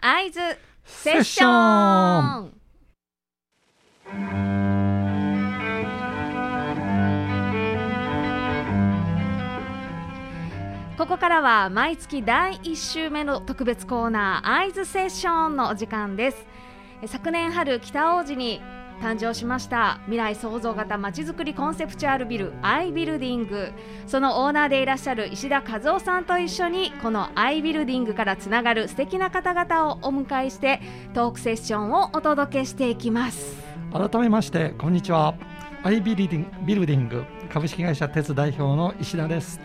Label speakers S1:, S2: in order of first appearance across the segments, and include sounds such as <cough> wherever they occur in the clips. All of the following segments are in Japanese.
S1: 合図セッション。ここからは毎月第1週目の特別コーナー合図セッションのお時間です。昨年春北大路に誕生しました。未来創造型まちづくりコンセプチュアルビルアイビルディングそのオーナーでいらっしゃる石田和夫さんと一緒にこのアイビルディングからつながる素敵な方々をお迎えしてトークセッションをお届けしていきます。
S2: 改めましてこんにちは。アイビルディンビルディング株式会社鉄代表の石田です。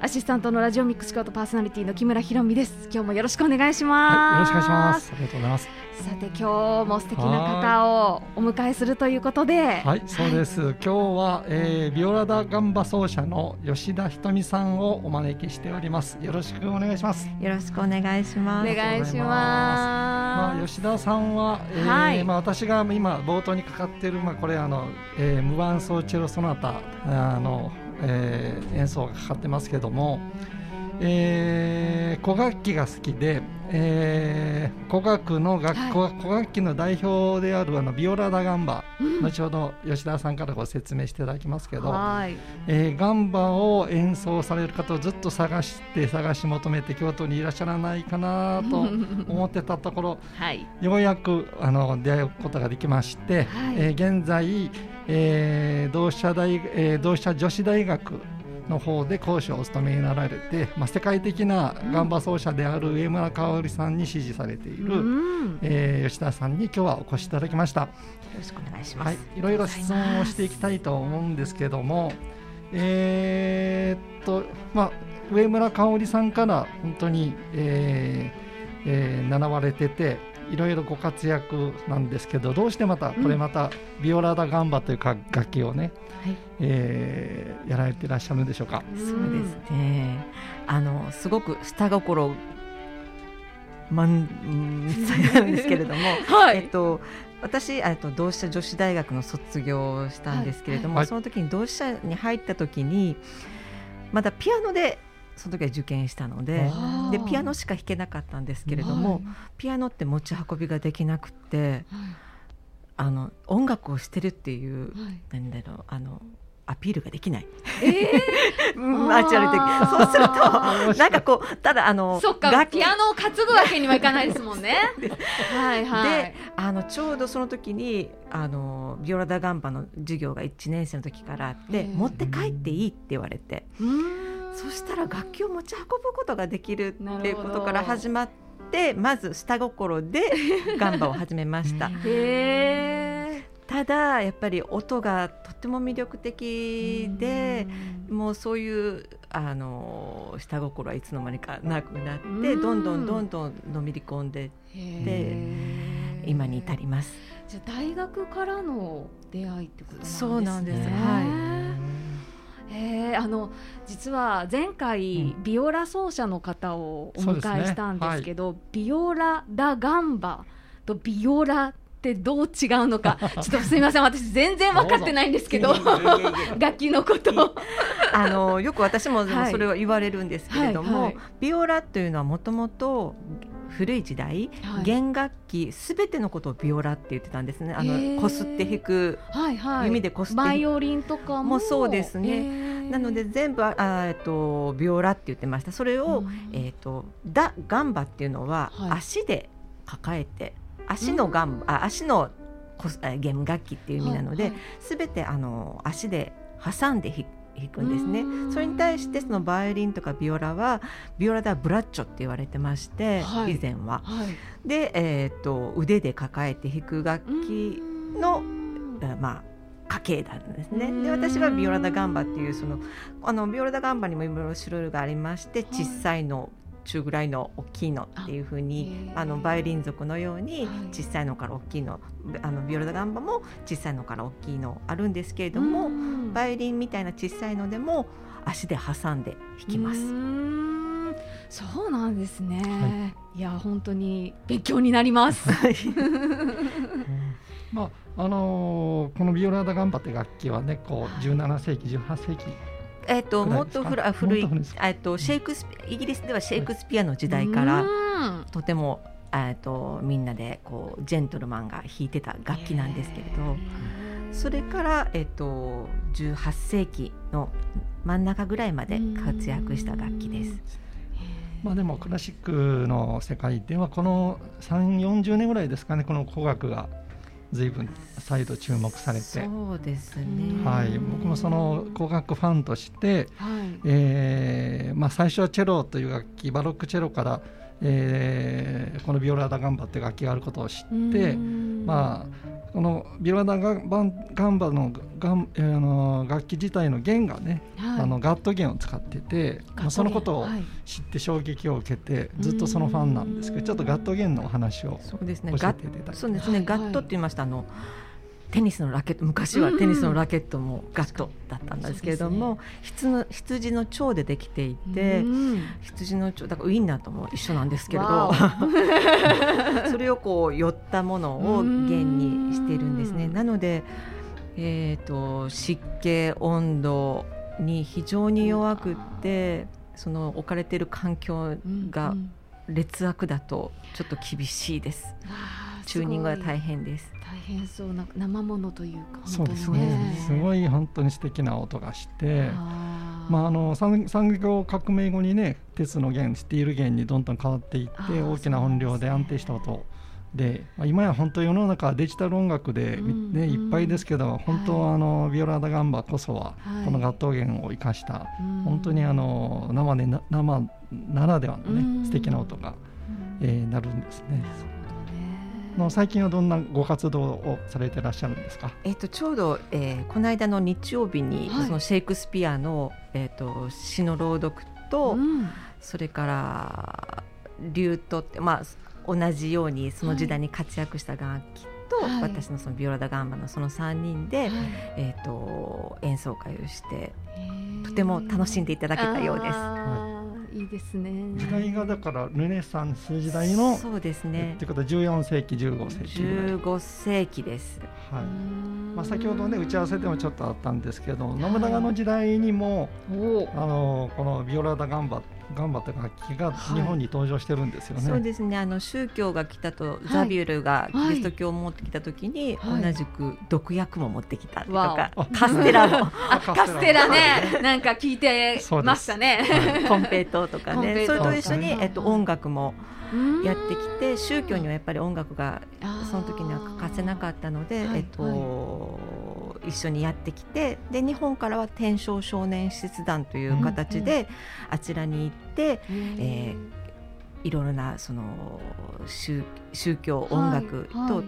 S1: アシスタントのラジオミックス京都パーソナリティの木村ひろみです。今日もよろしくお願いします、
S2: はい、よろしくお願いします。ありがとうございます
S1: さて今日も素敵な方をお迎えするということで。
S2: はいそうです、はい、今日は、えー、ビオラダガンバ奏者の吉田ひとみさんをお招きしております。よろしくお願いします。
S3: よろしくお願いします。
S1: お願いします。
S2: まあ吉田さんは、えー、はい、まあ私が今冒頭にかかっているまあこれあの、えー、無伴奏チェロソナタあのえー、演奏がかかってますけども、えー、古楽器が好きで、えー、古楽の楽、はい、古楽器の代表であるあのビオラ・ダ・ガンバ、うん、後ほど吉田さんからご説明していただきますけど、はい。えー、ガンバを演奏される方をずっと探して探し求めて京都にいらっしゃらないかなと <laughs> 思ってたところ、はい、ようやくあの出会うことができまして、はい、えー、現在、えー、同志社大、えー、同志社女子大学の方で講師をお務めになられて、まあ、世界的なガンバ奏者である上村香織さんに支持されている、うん、えー、吉田さんに今日はお越しいただきました。よ
S3: ろしくお願いします。はい、
S2: いろいろ質問をしていきたいと思うんですけども、えー、っとまあ上村香織さんから本当に、えーえー、習われてていろいろご活躍なんですけどどうしてまたこれまたビオラダガンバというか楽器をね、はい、えー、やられていらっしゃるんでしょうか？
S3: そうですね。あのすごく下心満載なんですけれども、<laughs> はい、えっと私あと同志社女子大学の卒業したんですけれども、はい、その時に同志社に入った時にまだピアノでその時は受験したのででピアノしか弾けなかったんですけれども、はい、ピアノって持ち運びができなくて、はい、あの音楽をしてるっていう、はい、なんだろうあのアピールができない。えー、<laughs> マチュアル的。そうすると、なんかこう、ただあの、
S1: そっか、ピアノを担ぐわけにはいかないですもんね。<laughs>
S3: はいはい。で、あの、ちょうどその時に、あの、ビオラダガンバの授業が1年生の時からあって、持って帰っていいって言われて。うんそしたら楽器を持ち運ぶことができるっていうことから始まってまず下心でガンバを始めました。<laughs> ただやっぱり音がとっても魅力的でもうそういうあの下心はいつの間にかなくなってどんどんどんどんのめり込んでって今に至ります。
S1: じゃあ大学からの出会いってことなんですね。
S3: そうなんです。はい。
S1: えー、あの実は前回、うん、ビオラ奏者の方をお迎えしたんですけど、ね。はい、ビオラ・ダ・ガンバとビオラってどう違うのか <laughs> ちょっとすみません。私全然分かってないんですけど <laughs> 楽器のこと。<laughs>
S3: あのよく私もそれは言われるんですけれども、はいはいはい、ビオラというのはもともと古い時代、はい、弦楽器すべてのことをビオラって言ってたんですね。あのこすって弾く、はいはい、弓でこすって
S1: バイオリンとか
S3: もそうですね。なので全部あえっとビオラって言ってました。それを、うん、えっとダガンバっていうのは、足で抱えて足のガンバ、うん、あ足の弦楽器っていう意味なので、す、べ、てあの足で挟んで弾弾くんですね。それに対してそのバイオリンとかビオラはビオラではブラッチョって言われてまして、はい、以前は。はい、で、えーと、腕で抱えて弾く楽器のまあ家系なんですね。で私はビオラダガンバっていうそのあのビオラダガンバにもいろいろ種類がありまして小さいの、中ぐらいの大きいのっていうふうにあのバイオリン族のように小さいのから大きいのあのビオラダガンバも小さいのから大きいのあるんですけれどもバイオリンみたいな小さいのでも足で挟んで弾きます。
S1: そうなんですね、はい、いや本当に勉強になります。<laughs>
S2: まああのー、このビオラダガンバって楽器はねこう17世紀18世紀
S3: えっ、ー、ともっと古古いえっ、ー、とシェイクスイギリスではシェイクスピアの時代からとてもえとみんなでこうジェントルマンが弾いてた楽器なんですけれどそれから、えっと、18世紀の真ん中ぐらいまで活躍した楽器です。
S2: まあ、でもクラシックの世界ではこの3 4 0年ぐらいですかねこの古楽が随分再度注目されて。
S3: そうですね、
S2: はい、僕もその古楽ファンとして、はい、えー、まあ、最初はチェロという楽器バロックチェロからえー、このビオラ・ダ・ガンバっていう楽器があることを知って、まあ、このビオラ・ダ・ガンバのガン、えー、の楽器自体の弦がね、はい、あのガット弦を使ってて、まあ、そのことを知って衝撃を受けて、ずっとそのファンなんですけどちょっとガット弦のお話を教えていただき
S3: そうですね、ガットって言いました。あのテニスのラケット昔はテニスのラケットもガットだったんですけれども、羊の羊の腸でできていて、羊の腸だからウインナーとも一緒なんですけれど <laughs> それをこう寄ったものを弦にしているんですね。なので、えーと、湿気温度に非常に弱くってその置かれている環境が劣悪だとちょっと厳しいです。チューニングは大変です。
S1: 大変そう。な生ものというか、
S2: そうですね。すごい本当に素敵な音がして、あまああの産産業革命後にね鉄の弦スティール弦にどんどん変わっていって大きな音量で安定した音。で、まあ、今や本当世の中デジタル音楽で、ね、うんうん、いっぱいですけど本当はあの、ビオラ・ダ・ガンバこそは、この合奏弦を生かした、本当にあの生で生ならではのね、素敵な音が、えー、なるんですね。の最近はどんなご活動をされていらっしゃるんですか？
S3: えっ、とちょうど、えー、この間の日曜日に、はい、そのシェイクスピアのえっ、ー、と詩の朗読と、うん、それからリュートってまあ同じようにその時代に活躍した楽器と、はい、私のそのビオラ・ダ・ガンバのその3人で、はい、えーと演奏会をしてとても楽しんでいただけたようです。
S1: いいですね。
S2: 時代がだからルネサンス時代の
S3: そうですね。
S2: ってことは14世紀15世紀
S3: 15世紀です。
S2: はい。まあ先ほどね打ち合わせでもちょっとあったんですけど信長の時代にもあのこのビオラダ・ガンバガンバという楽器が日本に登場してるんですよね。はい、
S3: そうですね。あの宗教が来たと、ザビュールがキリスト教を持ってきた時に、はい、同じく毒薬も持ってきたとか、カステラも。<laughs>
S1: カステラ。ね、なんか聞いてましたね。
S3: コンペイトとかね、それと一緒にえっと音楽も。やってきて宗教にはやっぱり音楽がその時には欠かせなかったので、えっと、一緒にやってきてで日本からは天正少年使節団という形であちらに行って、えー、いろいろなその宗宗教音楽等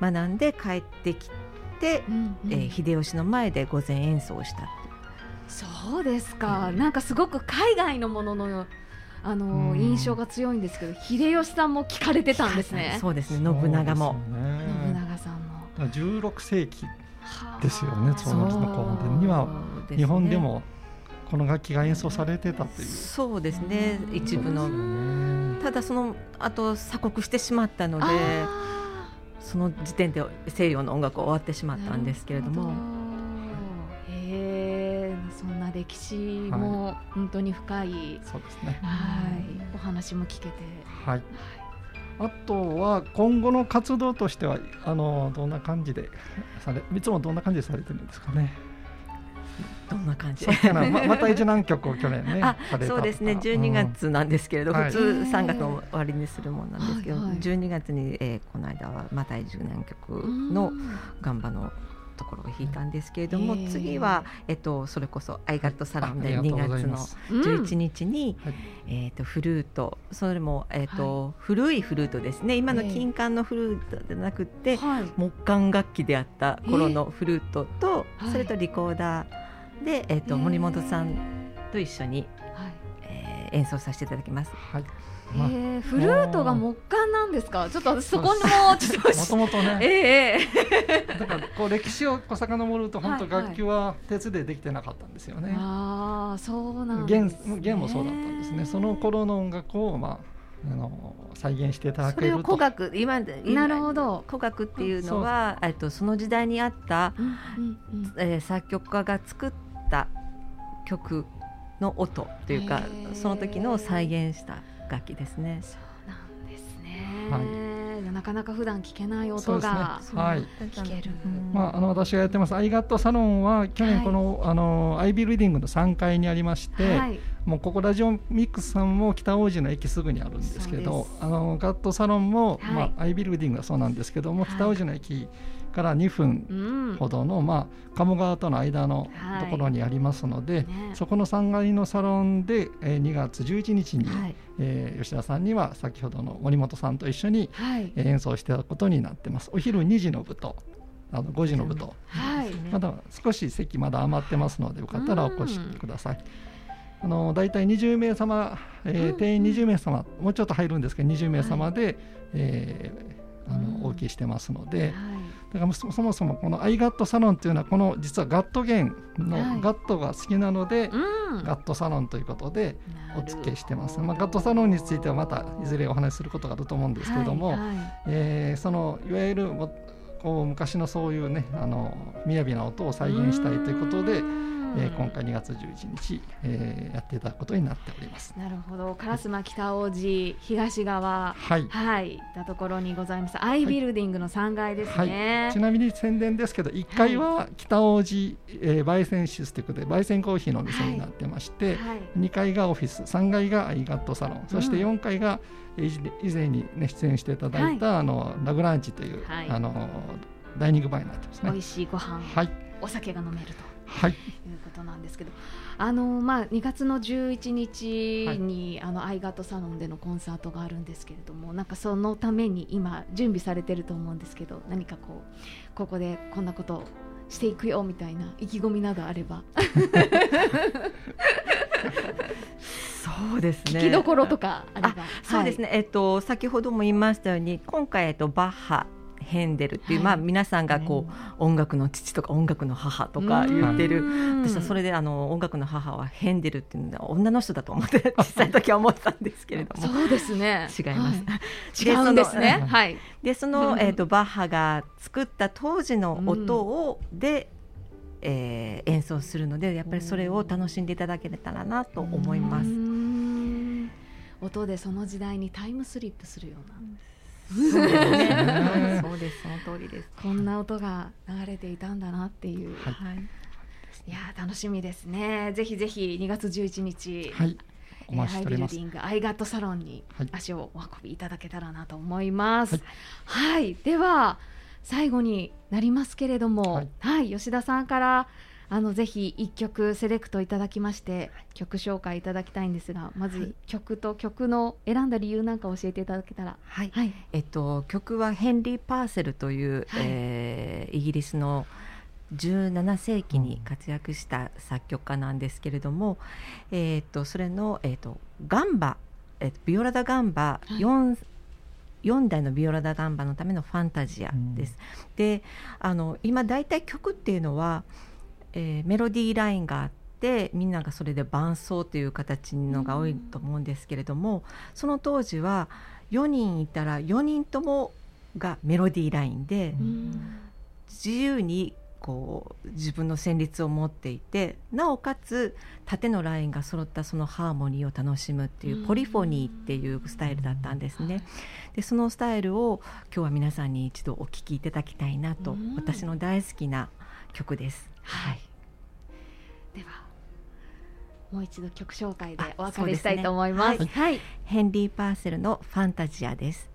S3: 々学んで帰ってきて、えー、秀吉の前で御前演奏をした
S1: そうですか、なんかすごく海外のもののあの、印象が強いんですけど秀吉さんも聞かれてたんですね。
S3: そうですね。信長も、
S1: ね、信長さんも。
S2: 16世紀ですよね。その時の後伝には、日本でもこの楽器が演奏されてたという。
S3: そうですね。一部の、ね、ただそのあと鎖国してしまったのでその時点で西洋の音楽終わってしまったんですけれども。
S1: そんな歴史も本当に深い、はい、
S2: そうですね。
S1: はい、お話も聞けて。
S2: はい。あとは今後の活動としてはあのどんな感じでされいつもどんな感じでされてるんですかね？
S3: どんな感じ？
S2: ま <laughs> また一難曲を去年ねあ
S3: そうですね。12月なんですけれど、うん、普通3月の終わりにするもんなんですけど、はい。はい、12月に、えー、この間はまた一難曲の「ガンバのところを弾いたんですけれども、次は、えっと、それこそ「アイガットサラン」で2月の11日に、えっと、フルートそれも、えっと古いフルートですね。今の金管のフルートではなくて、木管楽器であった頃のフルートと、それとリコーダーで、えっと、森本さんと一緒に、え演奏させていただきます。
S1: はいまあ、えフルートが木管なんですか？ちょっと私そこにもちょっと
S2: もともとね。
S1: え
S2: えー、<laughs> だからこう歴史をこう遡ると本当楽器は鉄でできてなかったんですよね。はいはい、
S1: ああそうなん
S2: です、ね、弦もそうだったんですね。その頃の音楽をまあ。あの再現していただけると。
S3: 古楽今
S1: なるほど。
S3: 古楽っていうのはえっとその時代にあった、うんうんうん、えー、作曲家が作った曲の音というかその時の再現した楽器ですね。
S1: そうなんですね。はい。なかなか普段聞けない音が、ね、はい、聞ける。
S2: まああの私がやってますアイガットサロンは去年この、はい、あのアイビルディングの3階にありまして、はい、もうここラジオミックスさんも北大路の駅すぐにあるんですけど、あのガットサロンも、はい、まあアイビルディングはそうなんですけども、北大路の駅から2分ほどの、うん、まあ、鴨川との間のところにありますので、はいね、そこの3階のサロンで、えー、2月11日に、はい、えー、吉田さんには先ほどの森本さんと一緒に、はい、演奏していただくことになってます。お昼2時の部とあの5時の部と、はい、まだ少し席まだ余ってますのでよかったらお越しください。あの大体20名様、えー、定員20名様、もうちょっと入るんですけど20名様で、はい、えー、あのお受けしてますので、だからそもそもこのアイガットサロンというのはこの実はガットゲンのガットが好きなので、ガットサロンということでお付けしてます、まあ、ガットサロンについてはまたいずれお話しすることがあると思うんですけれども、はいはい、えー、そのいわゆるこう昔のそういうねあの雅な音を再現したいということで。えー、今回2月11日、えー、やっていただくことになっております。
S1: なるほど。烏丸北大路東側。はい、はい、たところにございます。アイビルディングの3階ですね、
S2: はい、ちなみに宣伝ですけど1階は北大路、えー、焙煎室ということで焙煎コーヒーのお店になってまして、はい、2階がオフィス3階がアイガットサロン、そして4階が以前に、ね、出演していただいた、あのラグランチという、あのダイニングバーになってますね。
S1: 美味しいご飯、はい、お酒が飲めると
S2: はい、いう
S1: ことなんですけど、あのまあ2月の11日に、はい、あのアイガットサロンでのコンサートがあるんですけれども、なんかそのために今準備されてると思うんですけど、何かこうここでこんなことしていくよみたいな意気込みなどあれば。
S3: そうですね。
S1: 聞きどころとかあれば。
S3: そうですね。はい、えっと先ほども言いましたように今回えっとバッハヘンデルっていう、はい、まあ皆さんがこう、音楽の父とか音楽の母とか言ってる。私はそれであの音楽の母はヘンデルっていうのは女の人だと思って小さい時は思ってたんですけれども。
S1: そうですね。
S3: 違います、は
S1: い、違うんですね。はい。
S3: でその、えーと、バッハが作った当時の音を、でえー、演奏するのでやっぱりそれを楽しんでいただけたらなと思います。
S1: 音でその時代にタイムスリップするような。
S3: そうですね。そうですその通りです。
S1: こんな音が流れていたんだなっていう。はい。いや楽しみですね。ぜひぜひ2月11日。はい。お待ちしております。ハイビルディングアイガットサロンに足をお運びいただけたらなと思います。はい、はい、では最後になりますけれども、はい、はい、吉田さんからあのぜひ一曲セレクトいただきまして曲紹介いただきたいんですがまず曲と曲の選んだ理由なんか教えていただけたら。
S3: はい、はい、えっと曲はヘンリー・パーセルという、はい、えー、イギリスの17世紀に活躍した作曲家なんですけれども、えー、っとそれの、えー、っとガンバ、えー、ビオラ・ダ・ガンバ4、はい。4代のビオラ・ダ・ガンバのためのファンタジアです。うん、であの今大体曲っていうのはえー、メロディーラインがあってみんながそれで伴奏という形のが多いと思うんですけれども、その当時は4人いたら4人ともがメロディーラインで、自由にこう自分の旋律を持っていてなおかつ縦のラインが揃ったそのハーモニーを楽しむっていうポリフォニーっていうスタイルだったんですね。でそのスタイルを今日は皆さんに一度お聴きいただきたいなと私の大好きな曲です。はい、
S1: ではもう一度曲紹介でお別れしたいと思います。すね
S3: はい、はい、ヘンリー・パーセルのファンタジアです。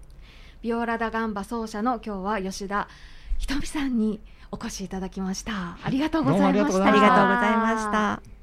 S1: ビオラダガンバ奏者の今日は吉田ひとみさんにお越しいただきました。ありがとうございました。
S3: ありがとうございました。